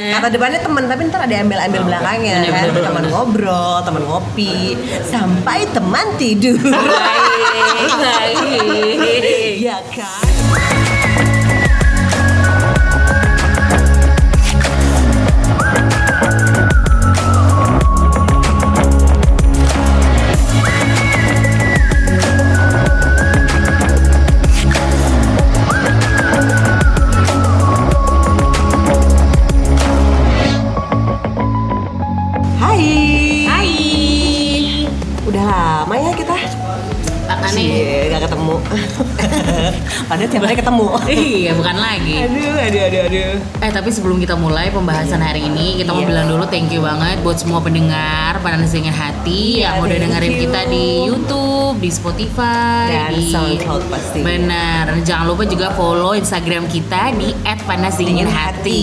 Kata depannya teman, tapi ntar ada ambil-ambil belakangnya bener, kan. bener, Teman ngobrol, teman ngopi, sampai teman tidur. baik baik Iya kan? Padahal tiap hari ketemu. iya bukan lagi Aduh, aduh, aduh, aduh. Eh tapi sebelum kita mulai pembahasan hari ini Kita mau Iya. bilang dulu thank you banget Buat semua pendengar Panas Dingin Hati Iya, Yang udah dengerin you. kita di Youtube Di Spotify Dan di SoundCloud pasti. Benar Jangan lupa juga follow Instagram kita Di @panasdinginhati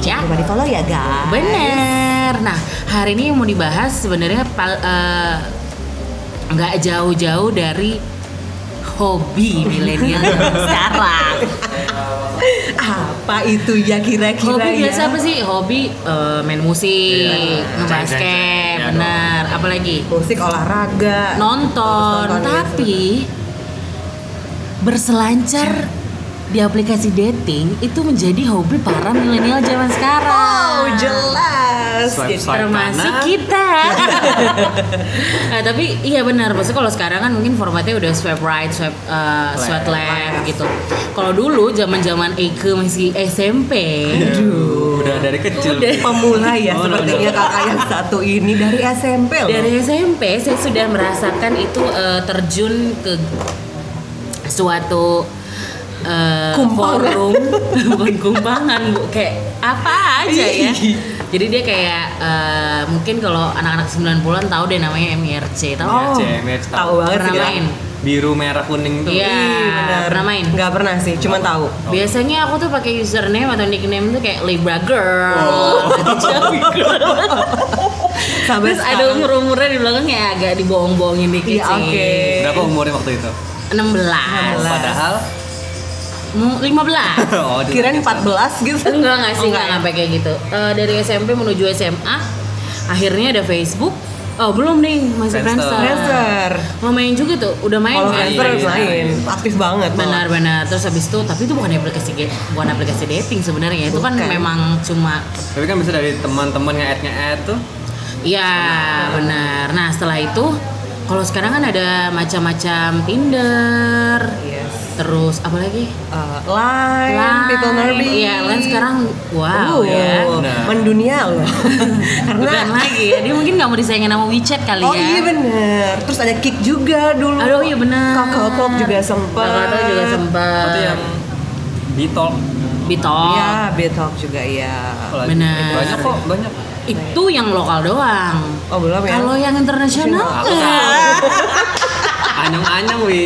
Ya Coba di follow ya guys. Bener. Nah, hari ini yang mau dibahas sebenarnya eh, nggak jauh-jauh dari hobi milenial sekarang. Apa itu ya kira-kira Hobi ya? biasa apa sih? Hobi eh, main musik, Iya. ngebasket. Iya benar. Apalagi Musik olahraga. nonton, Nonton, ya. tapi berselancar di aplikasi dating itu menjadi hobi para milenial zaman sekarang. Oh, jelas. Swipe, Jadi- swipe. termasuk kanan. kita. nah, tapi iya benar. Maksudnya kalau sekarang kan mungkin formatnya udah swipe right, swipe uh, swipe left gitu. Kalau dulu zaman-zaman Eke masih SMP. Aduh. Udah dari kecil. Udah. Pemula ya Oh, sepertinya udah. kakak yang satu ini dari SMP loh. Dari SMP saya sudah merasakan itu uh, terjun ke suatu uh, Kumpangan. forum bukan kumpangan bu kayak apa aja ya jadi dia kayak uh, mungkin kalau anak-anak 90-an tahu deh namanya MIRC tahu? Oh, CMH tahu banget Pernah sih. Main? Biru merah kuning tuh. Iya. Pernah main? Nggak pernah sih, cuman tahu. Biasanya aku tuh pakai username atau nickname tuh kayak Libra Girl. Oh. Sampai Terus ada umur-umurnya di belakang ya agak dibohong-bohongin dikit Iya, sih. oke. Berapa umurnya waktu itu? 16. 16. Padahal 15. oh, Kirain 14 gitu. enggak enggak sih Oh, enggak sampai kayak gitu. Eh, dari SMP menuju SMA akhirnya ada Facebook. Oh, belum nih, masih Friendster. Friendster. Mau main juga tuh, udah main Kalau kan? Friendster Iya, main, aktif banget. Benar-benar. Terus habis itu, tapi itu bukan aplikasi bukan aplikasi dating sebenarnya. Itu kan memang cuma Tapi kan bisa dari teman-teman nge-add nge-add tuh. Iya benar. Nah setelah itu kalau sekarang kan ada macam-macam Tinder, Yes. Terus apa lagi? Uh, line, people nerdy. Iya, Line sekarang wow Uh, ya. Nah. mendunia loh. Bukan Karena lagi ya, dia mungkin nggak mau disayangin sama WeChat kali Oh ya. iya bener. Terus ada kick juga dulu. Aduh iya benar. Kakao Talk juga sempet. Kakao Talk juga sempet. Itu yang Bitol. Bitol. Iya, Betalk juga iya. Apalagi. Benar. Banyak kok, banyak. Itu yang lokal doang. Oh belum ya? Kalau yang internasional Aku tahu. Anyong-anyong wi.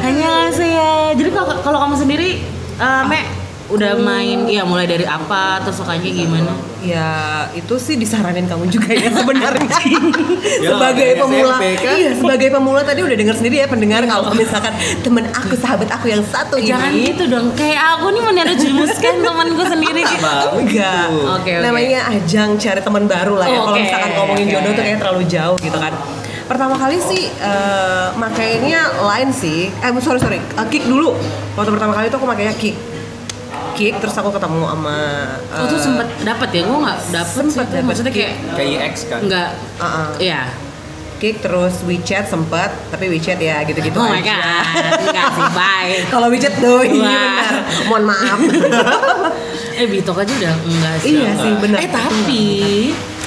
Annyeonghaseyo. ya. Jadi kalau kalau kamu sendiri, eh, Me, udah main, ya mulai dari apa, terus sukanya gimana? Ya itu sih disaranin kamu juga ya sebenarnya. Ya, sebagai pemula, SMP kan? iya sebagai pemula tadi udah dengar sendiri ya pendengar kalau misalkan temen aku sahabat aku yang satu Jangan ini gitu dong, kayak aku nih menerjemuskan temanku sendiri gitu. Bagus enggak. Oke, oke. namanya ajang cari teman baru lah ya kalau Oke, misalkan ngomongin oke. jodoh tuh kayak terlalu jauh gitu kan pertama kali sih eh, makainya line sih eh sorry sorry eh, kick dulu waktu pertama kali tuh aku makainya kick kick terus aku ketemu sama Oh tuh eh, sempet dapet ya, gue nggak dapet. Sempet tuh. dapet Maksudnya kayak Kayak IX kan. nggak, uh-uh. iya. Kick terus WeChat sempet, tapi WeChat ya gitu-gitu Oh my aja. god, enggak sih, bye. Kalau WeChat tuh iya benar. Mohon maaf. Eh Bitok aja udah enggak sih. iya sih benar. Eh tapi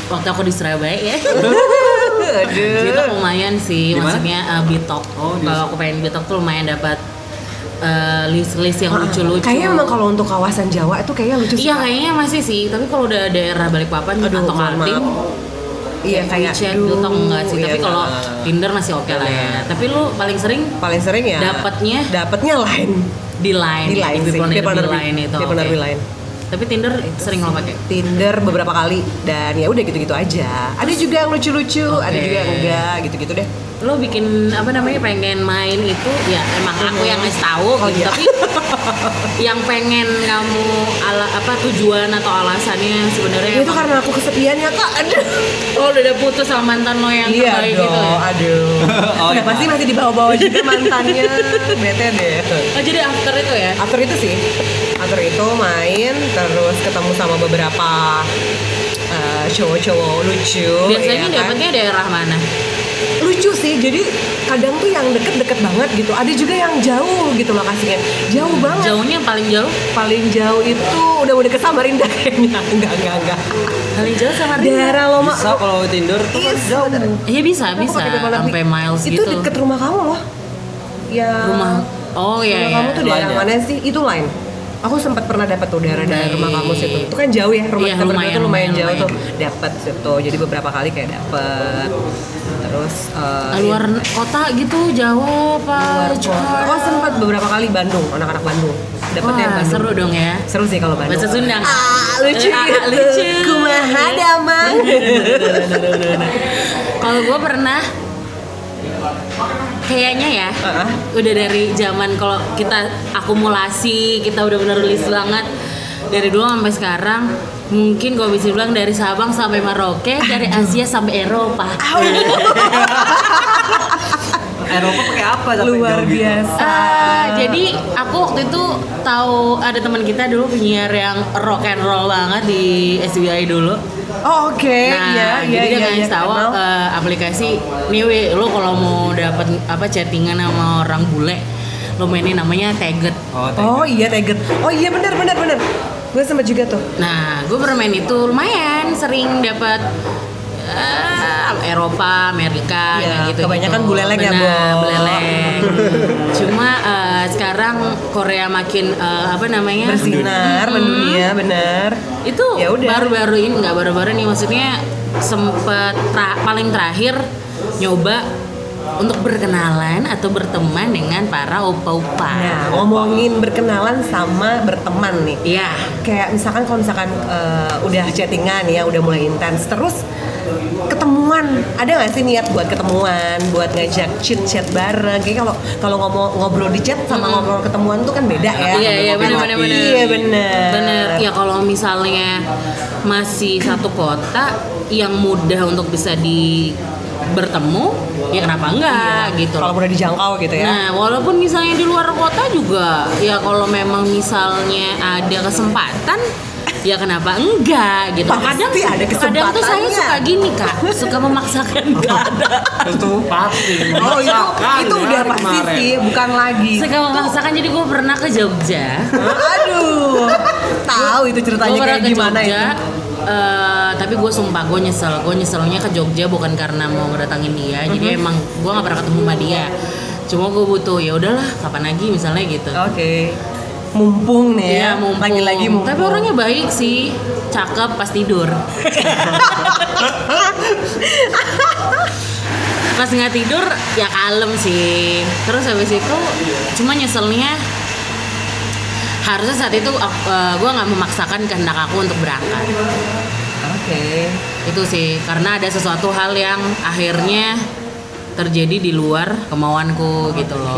waktu aku di Surabaya ya, Aduh. Bitok lumayan sih, Di mana? maksudnya uh, Bitok. Oh, di- Kalau aku pengen Bitok tuh lumayan dapat uh, list-list yang Ah, lucu-lucu. Kayaknya memang kalau untuk kawasan Jawa itu kayaknya lucu Iya kayaknya masih sih, tapi kalau udah daerah Balikpapan Aduh, atau Kaltim, Iya kayak aduh, Bitok enggak sih. iya, tapi kalau enggak, enggak. Tinder masih oke lah ya. Tapi lu paling sering paling sering ya dapatnya dapatnya line di line, di line di Di di itu. Di oke. partner di line. Tapi Tinder sering lo pakai. Tinder beberapa kali dan ya udah gitu-gitu aja. Ada juga yang lucu-lucu, Oke. ada juga yang enggak gitu-gitu deh. Lo bikin apa namanya pengen main itu ya emang aku yang ngasih tahu Oh, gitu. iya. tapi yang pengen kamu ala apa tujuan atau alasannya sebenarnya itu emang- karena aku kesepian ya kak. Aduh. Lo udah ada putus sama mantan lo yang iya terbaik dong gitu ya? aduh. Oh, udah iya. pasti masih dibawa-bawa juga mantannya. Bete deh. Oh jadi after itu ya? After itu sih, after itu main terus ketemu sama beberapa eh, cowok-cowok lucu. biasanya ya kan? dapetnya daerah mana lucu sih. Jadi kadang tuh yang deket-deket banget gitu. Ada juga yang jauh gitu lokasinya, jauh banget. jauhnya paling jauh Paling jauh itu udah udah ke Samarinda kayaknya. Enggak enggak enggak. paling jauh sama Daerah Loma. Bisa kalau Tinder tuh kan Iya, jauh. Iya bisa Kenapa bisa sampai miles itu gitu deket rumah kamu loh. Ya. rumah oh iya rumah iya kamu tuh daerah Line ya? mana sih? Itu lain. Aku sempat pernah dapat tuh daerah daerah rumah kamu situ. Itu kan jauh ya rumah Iya, kita berdua lumayan, tuh lumayan, lumayan, jauh tuh. Dapat situ. Jadi beberapa kali kayak dapat. Terus Ah, luar kota gitu Jawa apa luar kota. Oh sempat beberapa kali Bandung, anak-anak Bandung. Dapatnya Wah, Bandung. seru dong ya Seru sih kalau Bandung. bahasa Sunda? Ah, lucu Ah, gitu. lucu Kumaha damang. kalau gue pernah kayaknya ya. Ah, ah. udah dari zaman kalau kita akumulasi kita udah bener list banget. Dari dulu sampai sekarang mungkin gue bisa bilang dari Sabang sampai Maroke dari Asia sampai Eropa Eropa pakai apa sampai Luar jauh gitu? biasa. Eh, jadi aku waktu itu tahu ada teman kita dulu penyiar yang rock and roll banget di SBI dulu. Oh, oke. Nah, Iya, iya, jadi dia iya, ngasih iya, tahu eh, aplikasi nih Wi, lo kalau mau dapat apa chattingan sama orang bule, lo mainin namanya Taget. Oh, Oh iya Teget. Oh iya benar benar benar. Gue sempat juga tuh. Nah, gue pernah main itu lumayan sering dapat eh, Eropa, Amerika, Iya, kayak gitu. kebanyakan buleleng ya, Bo. buleleng. Cuma eh, sekarang Korea makin eh, apa namanya? Bersinar mendunia benar. itu Ya baru-baru ini nggak baru-baru nih maksudnya sempet tra- paling terakhir nyoba untuk berkenalan atau berteman dengan para opa-opa. Nah, ngomongin berkenalan sama berteman nih. Iya. Kayak misalkan kalau misalkan eh, udah chattingan ya, udah mulai intens, terus ketemuan, ada nggak sih niat buat ketemuan, buat ngajak chit chat bareng? Kayak kalau kalau ngomong ngobrol di chat sama ngobrol ketemuan tuh kan beda ya. Iya iya benar benar benar. Iya benar. Bener. Ya kalau misalnya masih satu kota yang mudah untuk bisa di bertemu, ya kenapa enggak gitu. Kalau udah dijangkau gitu ya. Nah, walaupun misalnya di luar kota juga, ya kalau memang misalnya ada kesempatan, ya kenapa enggak gitu. Pasti ada Kadang tuh saya suka gini kak, suka memaksakan keadaan. Itu pasti. Oh itu Memaksakan itu ya udah pasti kemarin. sih, bukan lagi. Suka memaksakan. Jadi gue pernah ke Jogja. Aduh, tahu itu ceritanya Gue pernah kayak ke gimana Jogja. itu. eh, tapi gue sumpah gue nyesel gue nyeselnya ke Jogja bukan karena mau ngedatangin dia jadi Mhm. emang gue nggak pernah ketemu sama dia cuma gue butuh ya udahlah kapan lagi misalnya gitu Oke. Mumpung nih ya, Iya, mumpung. lagi-lagi mumpung. Tapi orangnya baik sih, cakep pas tidur. pas nggak tidur ya kalem sih. Terus habis itu cuma nyeselnya harusnya saat itu gue nggak memaksakan kehendak aku untuk berangkat. Oke. Itu sih karena ada sesuatu hal yang akhirnya terjadi di luar kemauanku gitu loh.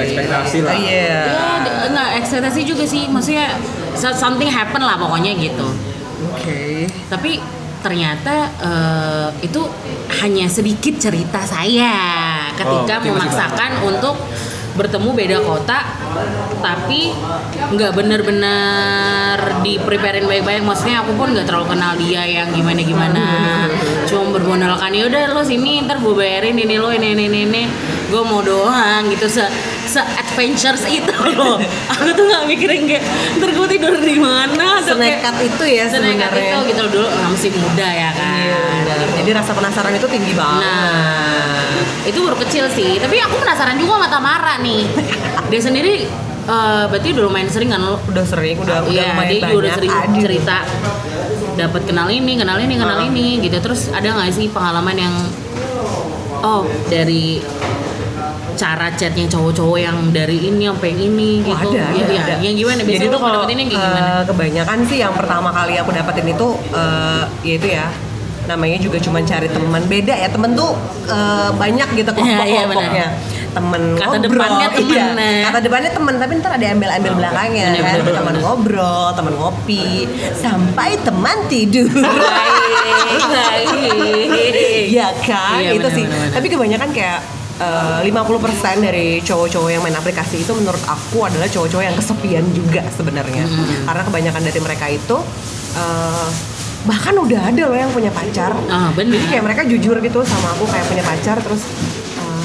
Berekspektasi lah. Iya. Ya, d- nggak ekspektasi juga sih, maksudnya so- something happen lah pokoknya gitu. Oke. Tapi ternyata eh, itu hanya sedikit cerita saya ketika Oh, memaksakan untuk bertemu beda kota, tapi nggak bener-bener di preparein baik-baik. Maksudnya aku pun nggak terlalu kenal dia yang gimana-gimana. Cuma bermodalkan ya udah lo sini ntar gue bayarin ini lo ini ini ini, ini. gue mau doang gitu se se adventures itu loh. aku tuh nggak mikirin kayak ntar gue tidur di mana atau kayak- Senekat itu ya Senekat itu gitu dulu masih muda ya kan. Iya. Jadi rasa penasaran itu tinggi banget. Nah, itu baru kecil sih. Tapi aku penasaran juga sama Tamara nih. Dia sendiri eh, berarti udah lumayan sering kan lo? udah sering, udah udah Iya, lumayan dia banyak. udah sering Aduh. cerita dapat kenal ini, kenal ini, kenal Ah. ini gitu. Terus ada nggak sih pengalaman yang oh dari cara chatnya cowok-cowok yang dari ini sampai ini Oh, gitu. ada, ya, ada, ya. ada. Yang gimana? Jadi Biasanya tuh lo kalau yang kayak gimana? eh, kebanyakan sih yang pertama kali aku dapetin itu eh, yaitu ya namanya juga cuma cari teman beda ya temen tuh eh, banyak gitu Iya, iya, kelompok-kelompoknya temen Kata ngobrol depannya temen, iya. nah. kata depannya temen tapi ntar ada ambil-ambil belakangnya bener, kan bener, teman bener. ngobrol teman ngopi sampai teman tidur Baik, baik. Iya kan, Iya, itu benar, sih. benar, benar. Tapi kebanyakan kayak eh, 50% dari cowok-cowok yang main aplikasi itu menurut aku adalah cowok-cowok yang kesepian juga sebenarnya. Karena kebanyakan dari mereka itu eh, bahkan udah ada loh yang punya pacar. Ah, benar. Jadi kayak mereka jujur gitu sama aku kayak punya pacar terus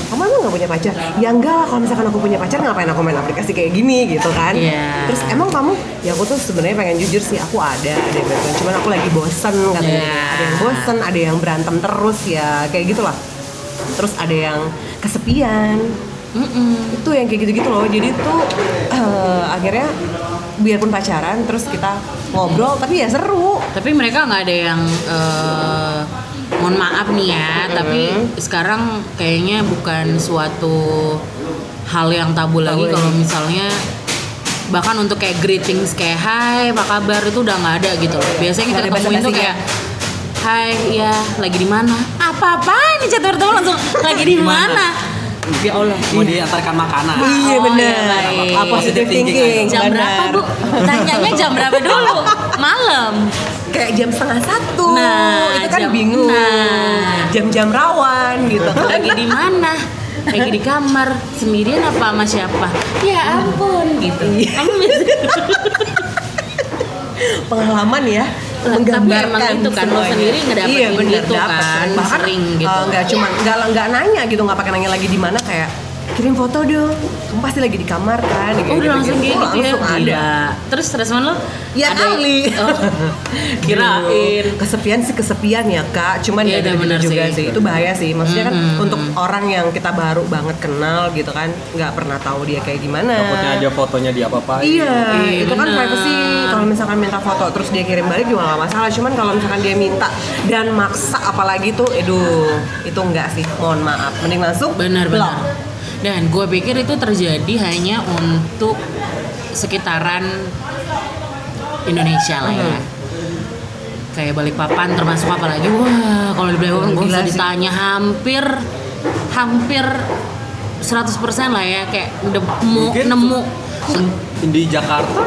kamu emang gak punya pacar? Ya enggak lah kalau misalkan aku punya pacar ngapain aku main aplikasi kayak gini gitu kan Iya. Terus emang kamu? Ya aku tuh sebenarnya pengen jujur sih aku ada ada yang bilang, cuman aku lagi bosen katanya Iya. Ada yang bosen, ada yang berantem terus ya kayak gitulah Terus ada yang kesepian Mm-mm. Itu yang kayak gitu-gitu loh Jadi tuh eh, akhirnya biarpun pacaran terus kita ngobrol tapi ya seru Tapi mereka nggak ada yang eh, mohon maaf nih ya, tapi sekarang kayaknya bukan suatu hal yang tabu, lagi kalau misalnya bahkan untuk kayak greetings kayak hai apa kabar itu udah nggak ada gitu loh. Biasanya kita ketemuin tuh basa-basinya. kayak hai ya lagi di mana? Apa apa ini chat bertemu langsung lagi di mana? Ya Allah. Mau diantarkan makanan. Iya Oh, iya, baik. Apa Positive Positive thinking, thinking, Jam bener. berapa bu? Tanyanya jam berapa dulu? Malam. Kayak jam setengah satu. Nah, Itu kan jam- bingung. nah. Jam-jam rawan gitu. Lagi di mana? Lagi di kamar. Sendirian apa sama siapa? Ya ampun gitu. Kamu bisa pengalaman ya Tapi menggambarkan emang itu kan, lo sendiri ngedapetin iya, bener, gitu dapet. kan, bahkan sering gitu. eh, nggak cuma nggak nggak nanya gitu nggak pakai nanya lagi di mana kayak kirim foto dong kamu pasti lagi di kamar kan Oh, udah langsung kayak gitu ya langsung ada Gila. terus respon lo Ya Ada- kali. oh, kirain kesepian sih kesepian ya kak cuman Iya, ya gitu bener juga sih. sih. itu bahaya sih maksudnya kan Mhm. untuk orang yang kita baru banget kenal gitu kan nggak pernah tahu dia kayak gimana Takutnya aja fotonya di apa-apain. Iya, Iya, itu kan privacy. Kalau misalkan minta foto terus dia kirim balik juga gak masalah. Cuman kalau misalkan dia minta dan maksa apalagi tuh, aduh, itu enggak sih. Mohon maaf. Mending langsung benar benar dan gue pikir itu terjadi hanya untuk sekitaran Indonesia lah ya. Kayak Balikpapan termasuk apalagi. Wah kalau di Balikpapan gue usah sih. ditanya hampir hampir 100% lah ya. Kayak nemu Mungkin- nemu. Di Jakarta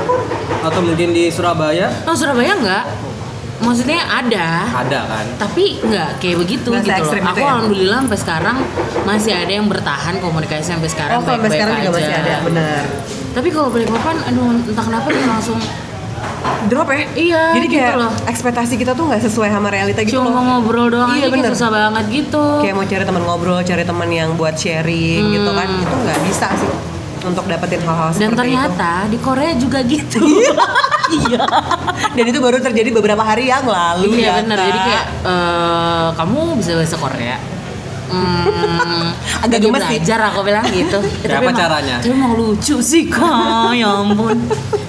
atau mungkin di Surabaya? Oh Surabaya enggak maksudnya ada ada kan. tapi nggak kayak begitu Nggak gitu loh. Aku ya? alhamdulillah sampai sekarang masih ada yang bertahan komunikasi sampai sekarang Oh, sampai baik-baik sekarang juga masih ada, benar. Tapi kalau balik papan, aduh entah kenapa dia langsung Drop ya? Iya, Jadi kayak gitu loh. ekspektasi kita tuh nggak sesuai sama realita gitu cuma loh. mau ngobrol doang Iya, aja kayak bener. susah banget gitu. Kayak mau cari teman ngobrol, cari teman yang buat sharing gitu kan. Hmm. Itu nggak bisa sih untuk dapetin hal-hal Dan seperti ternyata di Korea juga gitu. Iya. Dan itu baru terjadi beberapa hari yang lalu iya ya bener. kan? Jadi kayak eh, kamu bisa bahasa Korea. Hmm, Agak gemes sih. belajar aku bilang gitu. Kayak tapi apa emang- caranya? Tapi emang lucu sih kak, ya ampun.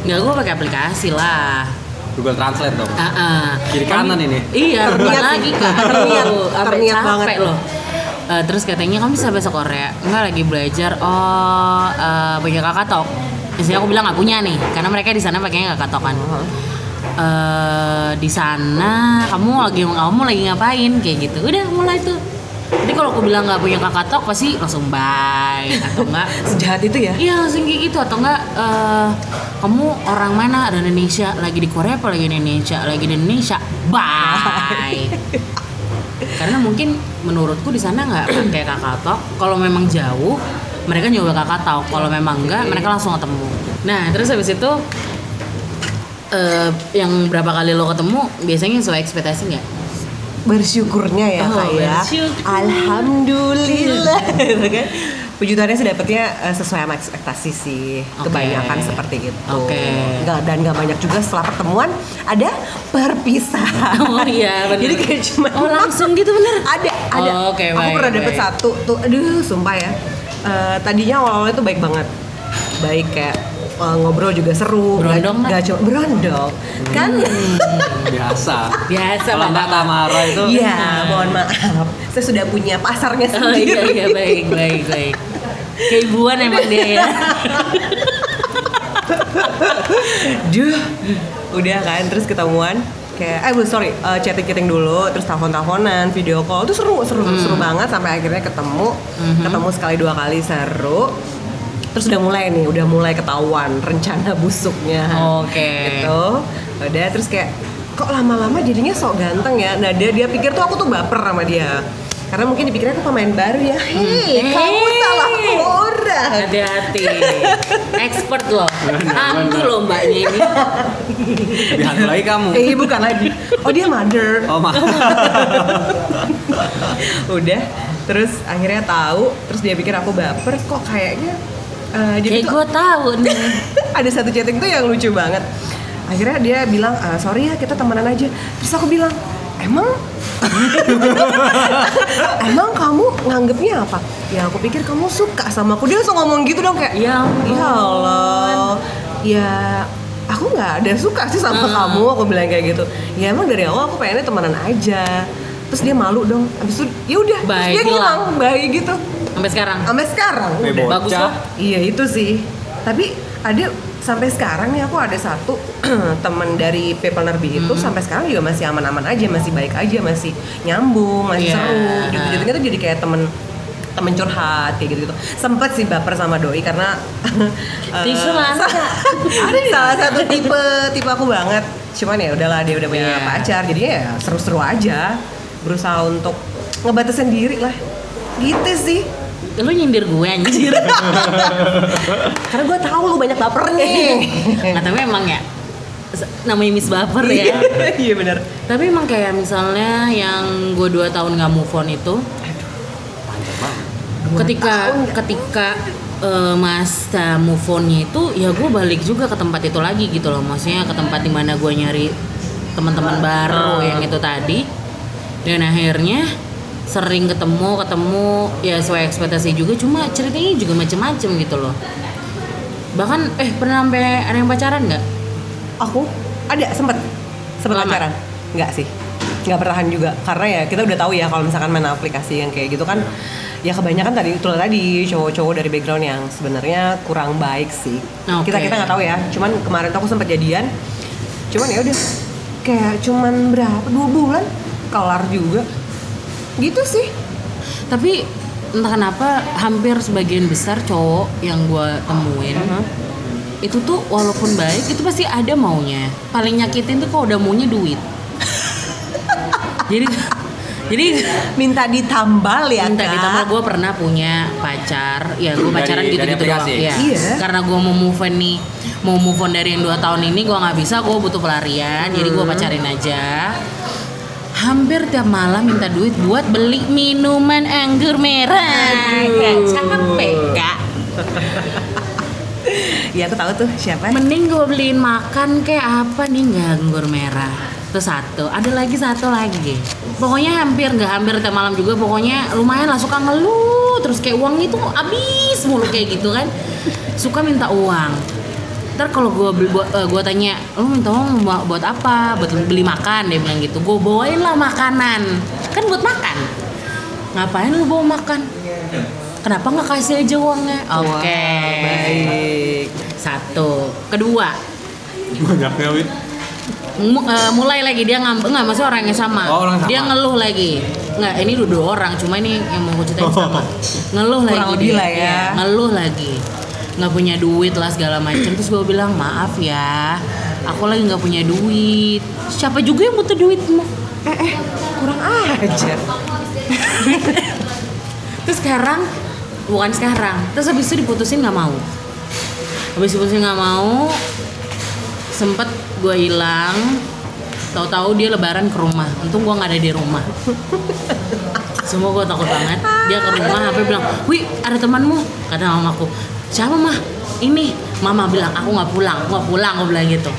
Nggak, gue pakai aplikasi lah. Google Translate dong. Ah, ah. Kiri kanan ini. Iya, Terniat lagi kak. Terniat. Terniat capek banget. loh. Eh, terus katanya kamu bisa bahasa Korea? Enggak lagi belajar. Oh eh, punya kakak tok Misalnya aku bilang nggak punya nih Karena mereka di sana pakainya kakak tok kan eh Di sana Kamu lagi kamu lagi ngapain? Kayak gitu. Udah mulai tuh. Jadi kalau aku bilang nggak punya kakak tok Pasti langsung bye Atau enggak Sejahat itu ya? Iya langsung kayak gitu atau enggak eh, kamu orang mana? Ada Indonesia? Lagi di Korea apa lagi di Indonesia? Lagi di Indonesia? Bye karena mungkin menurutku di sana nggak pakai kakak talk kalau memang jauh mereka nyoba kakak talk kalau memang enggak mereka langsung ketemu. Nah terus habis itu eh, yang berapa kali lo ketemu biasanya sesuai ekspektasi nggak? Bersyukurnya ya Oh, kak ya. bersyukur. alhamdulillah. gitu kan puji Tuhannya sih dapetnya eh, sesuai sama ekspektasi sih Oke. kebanyakan seperti itu Oke. Nggak- dan nggak banyak juga setelah pertemuan ada perpisahan oh iya bener. jadi kayak cuma oh langsung gitu bener ada ada Oh, oke, aku baik, pernah dapet baik. satu tuh aduh sumpah ya Eh, tadinya awal-awalnya tuh baik banget baik kayak eh, ngobrol juga seru Berondong nggak cuma berondong kan Biasa. biasa Kalau nggak Tamara itu Iya, mohon maaf. Saya sudah punya pasarnya Oh iya sendiri. iya baik baik baik. Keibuan emang dia ya. Duh, udah kan terus ketemuan. kayak eh bu sorry uh, chatting chatting dulu terus telepon teleponan video call itu seru seru Hmm. seru banget sampai akhirnya ketemu Mhm. ketemu sekali dua kali seru terus udah mulai nih udah mulai ketahuan rencana busuknya Oke. gitu udah terus kayak kok lama-lama jadinya sok ganteng ya nah dia dia pikir tuh aku tuh baper sama dia karena mungkin dipikirnya aku pemain baru ya hei kamu Hei. salah orang Hati-hati. Expert loh. Hantu loh mbaknya ini. Lebih hantu lagi kamu. eh bukan lagi oh dia mother Oh maaf. udah terus akhirnya tahu terus dia pikir aku baper kok kayaknya eh, jadi gue tahu nih. ada satu chatting tuh yang lucu banget akhirnya dia bilang "Ah, sorry ya kita temenan aja terus aku bilang emang? Emang kamu nganggepnya apa? Ya aku pikir kamu suka sama aku. Dia langsung ngomong gitu dong kayak Ya ya Allah. Ya aku nggak ada suka sih sama Hmm. kamu aku bilang kayak gitu. Ya emang dari awal aku pengennya temenan aja. Terus dia malu dong. Abis itu ya udah dia lah. ngilang baik gitu. Sampai sekarang. sampai sekarang. Udah Bagus loh. Iya itu sih. Tapi ada sampai sekarang nih aku ada satu teman dari People Nerbi itu Hmm. sampai sekarang juga masih aman-aman aja, masih baik aja, masih nyambung, masih Iya. seru. Gitu-gitu tuh jadi kayak temen temen curhat kayak gitu gitu sempet sih baper sama doi karena eh, Tisu sa- salah satu tipe tipe aku banget cuman ya udahlah dia udah punya Iya. pacar jadinya ya seru-seru aja berusaha untuk ngebatasin diri lah gitu sih Lu nyindir gue anjir. Karena gue tahu lu banyak bapernya. Nah, tapi emang ya namanya Miss Baper ya. Iya benar. Tapi emang kayak misalnya yang gue dua tahun nggak move on itu, ketika ketika eh, masa move onnya itu ya gue balik juga ke tempat itu lagi gitu loh. Maksudnya ke tempat di mana gue nyari teman-teman baru yang itu tadi. Dan akhirnya sering ketemu ketemu ya sesuai ekspektasi juga cuma ceritanya juga macem-macem gitu loh bahkan eh pernah sampai ada yang pacaran nggak Aku ada sempet sempet Lama? pacaran. Enggak sih. Nggak bertahan juga karena ya kita udah tahu ya kalau misalkan main aplikasi yang kayak gitu kan ya kebanyakan tadi itu tadi cowok-cowok dari background yang sebenarnya kurang baik sih. Oke. Kita kita nggak tahu ya. Cuman kemarin tuh aku sempat jadian. Cuman ya udah kayak cuman berapa dua bulan kelar juga. Gitu sih. tapi entah kenapa hampir sebagian besar cowok yang gue temuin Mhm. itu tuh walaupun baik itu pasti ada maunya paling nyakitin tuh kalau udah maunya duit jadi jadi Minta ditambal ya minta Kak. ditambah gue pernah punya pacar ya gue pacaran Dari- gitu dari gitu doang aplikasi? Iya. Iya. karena gue mau move on nih mau move on dari yang dua tahun ini gue nggak bisa gue butuh pelarian jadi gue pacarin aja hampir tiap malam minta duit buat beli minuman anggur merah. Aduh. capek kak. Iya aku tahu tuh siapa. mending gue beliin makan kayak apa nih nggak anggur merah. Itu satu ada lagi satu lagi. Pokoknya hampir nggak hampir tiap malam juga. Pokoknya lumayan lah suka ngeluh. Terus kayak uang itu habis mulu kayak gitu kan. Suka minta uang ntar kalau gue gue tanya lu minta uang buat, buat apa buat beli makan dia bilang gitu gue bawain lah makanan kan buat makan ngapain lu bawa makan kenapa nggak kasih aja uangnya oke Wah, baik. satu kedua Banyaknya wit. eh, mulai lagi dia ngambek nggak masih orang yang sama. Oh, orang sama. dia ngeluh lagi nggak ini udah dua orang cuma ini yang mau gue ceritain sama ngeluh Kurang lagi lebih dia. lah ya. Iya, ngeluh lagi nggak punya duit lah segala macam terus gue bilang maaf ya aku lagi nggak punya duit. Siapa juga yang butuh duitmu Eh eh kurang ajar. terus sekarang bukan sekarang terus habis itu diputusin nggak mau. Habis diputusin nggak mau sempet gue hilang. Tahu-tahu dia lebaran ke rumah. Untung gue nggak ada di rumah. Semua gue takut banget. Dia ke rumah HP bilang wih ada temanmu kata mamaku siapa mah ini mama bilang aku nggak pulang aku nggak pulang aku bilang gitu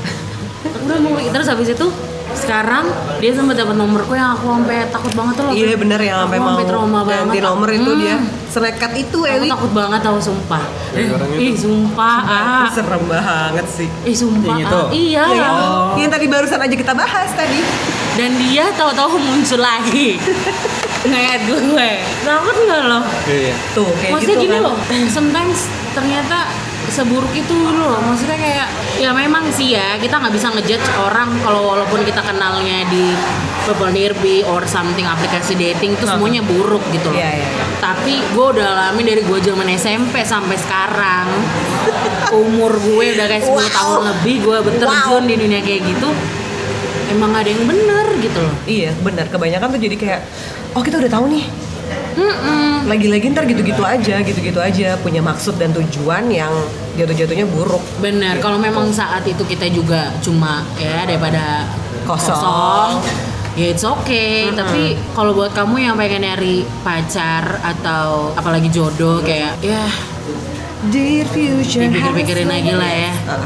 udah mau terus habis itu sekarang dia sempat dapat nomorku yang aku sampai takut banget tuh loh Iya bener ya sampai Aku mau trauma ganti banget. nomor itu Hmm. dia senekat itu Aku Ewi. takut banget tau sumpah. Itu. Ih sumpah. Ah. Serem banget sih. Ih sumpah. Yang itu? ah. Iya. Ya, kan? Oh. Yang tadi barusan aja kita bahas tadi. Dan dia tahu-tahu muncul lagi. nge-add gue takut nggak lo Iya. Tuh kayak maksudnya gitu gini kan. loh sometimes ternyata seburuk itu loh maksudnya kayak ya memang sih ya kita nggak bisa ngejudge orang kalau walaupun kita kenalnya di Purple Derby or something aplikasi dating itu semuanya buruk gitu loh Iya, iya, iya. tapi gue udah alami dari gue zaman SMP sampai sekarang umur gue udah kayak 10 Wow. tahun lebih gue berterjun Wow. di dunia kayak gitu emang ada yang bener gitu loh Iya benar kebanyakan tuh jadi kayak oh kita udah tahu nih Mm-mm. lagi-lagi ntar gitu-gitu aja gitu-gitu aja punya maksud dan tujuan yang jatuh-jatuhnya buruk Bener, kalau memang saat itu kita juga cuma ya daripada Kosong. ya it's okay. Mm-mm. Tapi kalau buat kamu yang pengen nyari pacar atau apalagi jodoh kayak ya Dear future dipikir-pikirin lagi lah ya. Ah,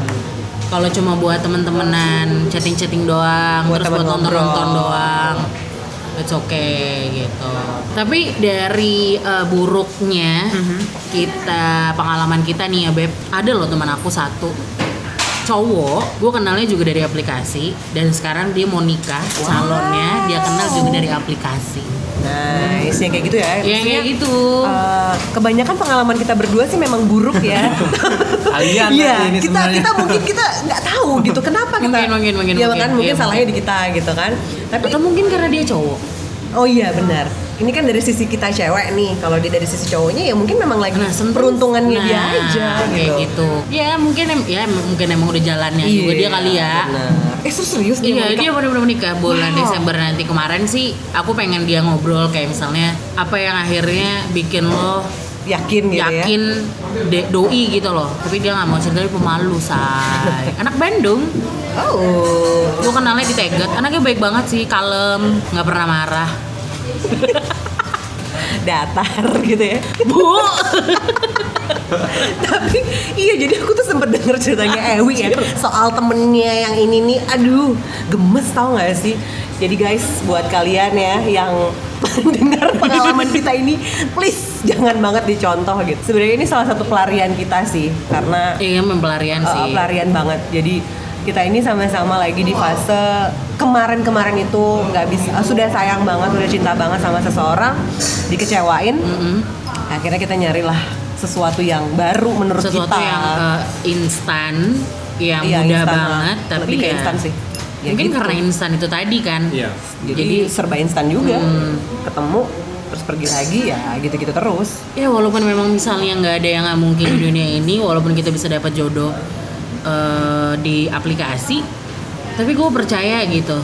Kalau cuma buat temen-temenan chatting-chatting doang, Buat terus buat nonton-nonton doang. It's okay gitu. Tapi dari uh, buruknya Mhm. kita pengalaman kita nih ya beb, ada loh teman aku satu cowok, gue kenalnya juga dari aplikasi dan sekarang dia mau nikah, calonnya dia kenal juga dari aplikasi. Nice, yang kayak gitu ya. Ya Maksudnya, kayak gitu. eh, kebanyakan pengalaman kita berdua sih memang buruk ya. Kalian Iya, ini kita sebenarnya. kita mungkin kita nggak tahu gitu kenapa kita. Mungkin, mungkin, mungkin, Iya mungkin. kan mungkin Iya, salahnya di kita gitu kan. Tapi Atau mungkin karena dia cowok. oh iya benar. Ini kan dari sisi kita cewek nih. Kalau dia dari sisi cowoknya ya mungkin memang lagi Nah, peruntungannya dia Nah, aja kayak gitu. gitu. Ya mungkin ya mungkin emang udah jalannya juga dia kali ya. Iya, Benar. Eh serius serius dia mau Iya nikah? dia benar-benar menikah bulan Wow. Desember nanti kemarin sih aku pengen dia ngobrol kayak misalnya apa yang akhirnya bikin lo yakin gitu ya. yakin de- doi gitu loh tapi dia nggak mau cerita dia pemalu say anak Bandung Oh. gue kenalnya di Tegat anaknya baik banget sih kalem nggak pernah marah datar gitu ya. bu Tapi iya jadi aku tuh sempet denger ceritanya Ewi ya soal temennya yang ini nih, aduh gemes tau gak sih? Jadi guys buat kalian ya yang dengar pengalaman kita ini, please jangan banget dicontoh gitu. Sebenarnya ini salah satu pelarian kita sih karena iya mempelarian uh, sih pelarian banget. Jadi kita ini sama-sama lagi di fase kemarin-kemarin itu nggak bisa uh, sudah sayang banget, sudah cinta banget sama seseorang, dikecewain, Mm-mm. akhirnya kita nyarilah sesuatu yang baru menurut sesuatu kita yang uh, instan yang Iya, mudah instan banget tapi Lebih ke ya instan sih. Ya mungkin gitu. karena instan itu tadi kan. Iya. jadi, jadi serba instan juga. Hmm. ketemu terus pergi lagi ya gitu-gitu terus. Ya walaupun memang misalnya nggak ada yang nggak mungkin di dunia ini walaupun kita bisa dapat jodoh eh, di aplikasi tapi gue percaya gitu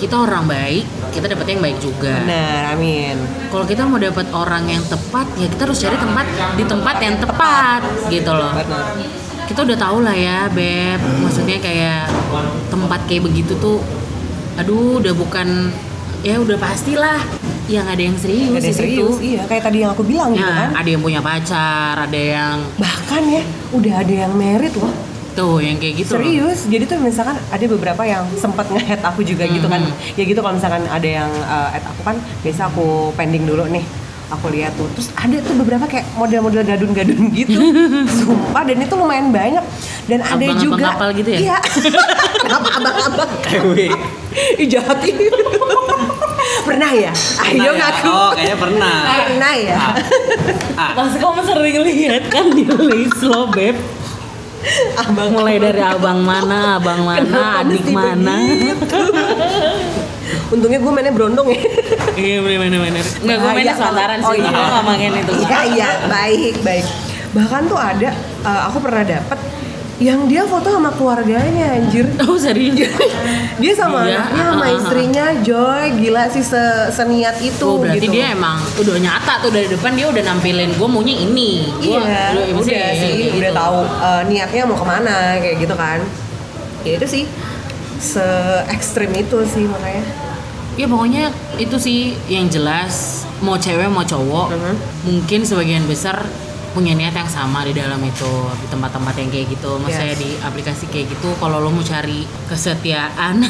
kita orang baik kita dapat yang baik juga. Benar amin. Kalau kita mau dapat orang yang tepat ya kita harus cari tempat di tempat yang tepat gitu loh. Benar kita udah tahu lah ya beb. Maksudnya kayak tempat kayak begitu tuh aduh udah bukan ya udah pastilah yang ada yang serius ada yang serius iya. Kayak tadi yang aku bilang gitu Ya, kan. ada yang punya pacar, ada yang bahkan ya udah ada yang merit loh. Tuh yang kayak gitu. loh. serius. Jadi tuh misalkan ada beberapa yang sempat nge-head aku juga gitu kan. Mhm. ya gitu kalau misalkan ada yang uh, add aku kan biasa aku pending dulu nih aku lihat tuh. Terus ada tuh beberapa kayak model-model gadun-gadun gitu. Sumpah dan itu lumayan banyak. Dan ada Abang-abang juga kapal gitu ya? iya. Kenapa abang-abang? Ewi. Ih jahat ini. Pernah ya? Ayo ya? ngaku. Oh, kayaknya pernah. pernah ya? Ah, Pasti kamu sering lihat kan di list lo beb. Abang Mulai dari abang mana, abang mana, Kenapa adik mana. untungnya gue mainnya berondong ya Iya bener-bener. Enggak gue mainnya Bahaya selantaran kalau- sih. oh, iya. Gue itu. Iya iya baik baik. Bahkan tuh ada uh, aku pernah dapet yang dia foto sama keluarganya anjir. Oh serius? Dia sama Iya, anaknya sama ah, ah. istrinya Joy gila sih se- seniat itu Oh berarti gitu. dia emang udah nyata tuh dari depan dia udah nampilin gue maunya ini. Gua, Iya, udah, udah, maksudnya sih, kayak udah gitu. tahu uh, niatnya mau ke mana kayak gitu kan. Ya itu sih se ekstrim itu sih makanya. Ya pokoknya itu sih yang jelas mau cewek mau cowok Mhm. mungkin sebagian besar punya niat yang sama di dalam itu di tempat-tempat yang kayak gitu maksudnya Yes. di aplikasi kayak gitu kalau lo mau cari kesetiaan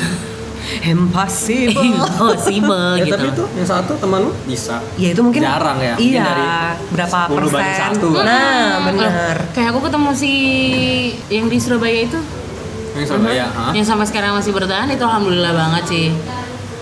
Impossible. impossible ya, gitu tapi itu yang satu teman lu bisa. Ya itu mungkin jarang ya. Mungkin Iya, dari berapa 10 banding persen? satu. Nah, benar. Kayak aku ketemu si yang di Surabaya itu Yang Surabaya, hah? yang sampai sekarang masih bertahan itu alhamdulillah banget sih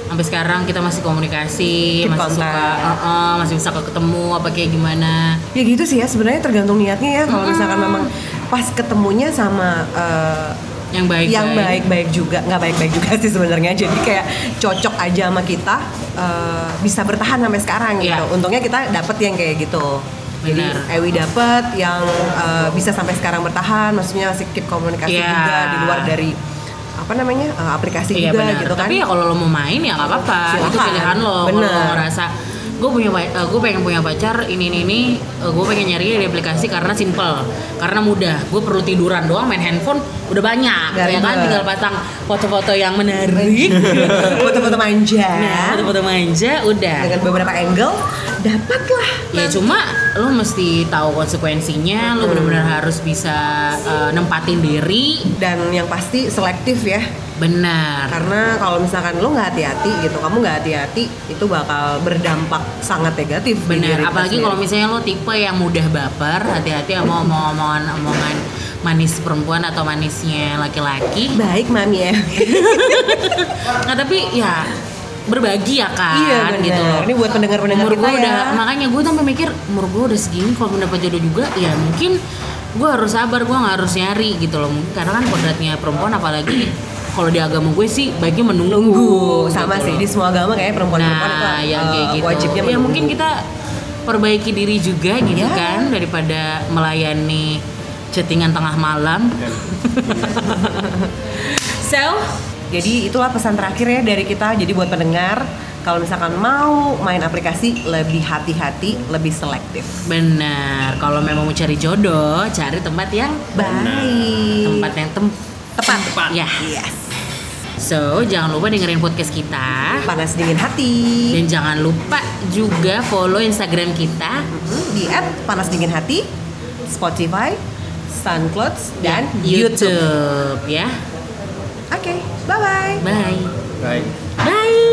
sampai sekarang kita masih komunikasi Keep masih suka contact. uh, uh, masih bisa ketemu apa kayak gimana ya gitu sih ya sebenarnya tergantung niatnya ya kalau misalkan memang pas ketemunya sama eh, yang baik yang baik-baik juga nggak baik-baik juga sih sebenarnya jadi kayak cocok aja sama kita eh, bisa bertahan sampai sekarang gitu Iya. untungnya kita dapet yang kayak gitu jadi. Ewi dapet yang eh, bisa sampai sekarang bertahan maksudnya masih keep komunikasi Iya. juga di luar dari apa namanya eh, aplikasi Iya juga benar. gitu kan. Tapi ya kalau lo mau main ya nggak apa-apa. Itu pilihan lo. Kalau Bener. lo ngerasa gue punya gue pengen punya pacar ini ini ini gue pengen nyari di aplikasi karena simple. Karena mudah. Gue perlu tiduran doang main handphone udah banyak Nggak ya kan? tinggal pasang foto-foto yang menarik. Foto-foto manja. Nah foto-foto manja udah. Dengan beberapa angle dapatlah ya cuma lo mesti tahu konsekuensinya lo benar-benar harus bisa eh, nempatin diri. Dan yang pasti selektif ya. Benar. Karena kalau misalkan lo nggak hati-hati gitu kamu nggak hati-hati itu bakal berdampak sangat negatif kita apalagi kalau misalnya lo tipe yang mudah baper, hati-hati sama omong-omongan omongan manis perempuan atau manisnya laki-laki. baik mami ya. Nah tapi ya berbagi ya kan, iya benar gitu. ini buat pendengar-pendengar kita ya udah, makanya gue sampai mikir umur gue udah segini, kalau mendapat jodoh juga, ya mungkin gue harus sabar, gue nggak harus nyari gitu loh. Mungkin karena kan kodratnya perempuan apalagi kalau di agama gue sih baiknya menunggu. nunggu sama gitu sih loh. di semua agama kayak perempuan-perempuan itu Nah, yang eh, kayak gitu. wajibnya ya mungkin kita perbaiki diri juga gitu Ya. kan daripada melayani chattingan tengah malam. so, jadi itulah pesan terakhir ya dari kita jadi buat pendengar kalau misalkan mau main aplikasi lebih hati-hati lebih selektif benar. Kalau memang mau cari jodoh, cari tempat yang baik tempat yang tem tepat Tepat. ya. yes So, jangan lupa dengerin podcast kita panas dingin hati dan jangan lupa juga follow Instagram kita di at panas dingin hati Spotify SoundCloud dan YouTube. YouTube ya. Oke, bye bye. Bye. Baik. Bye.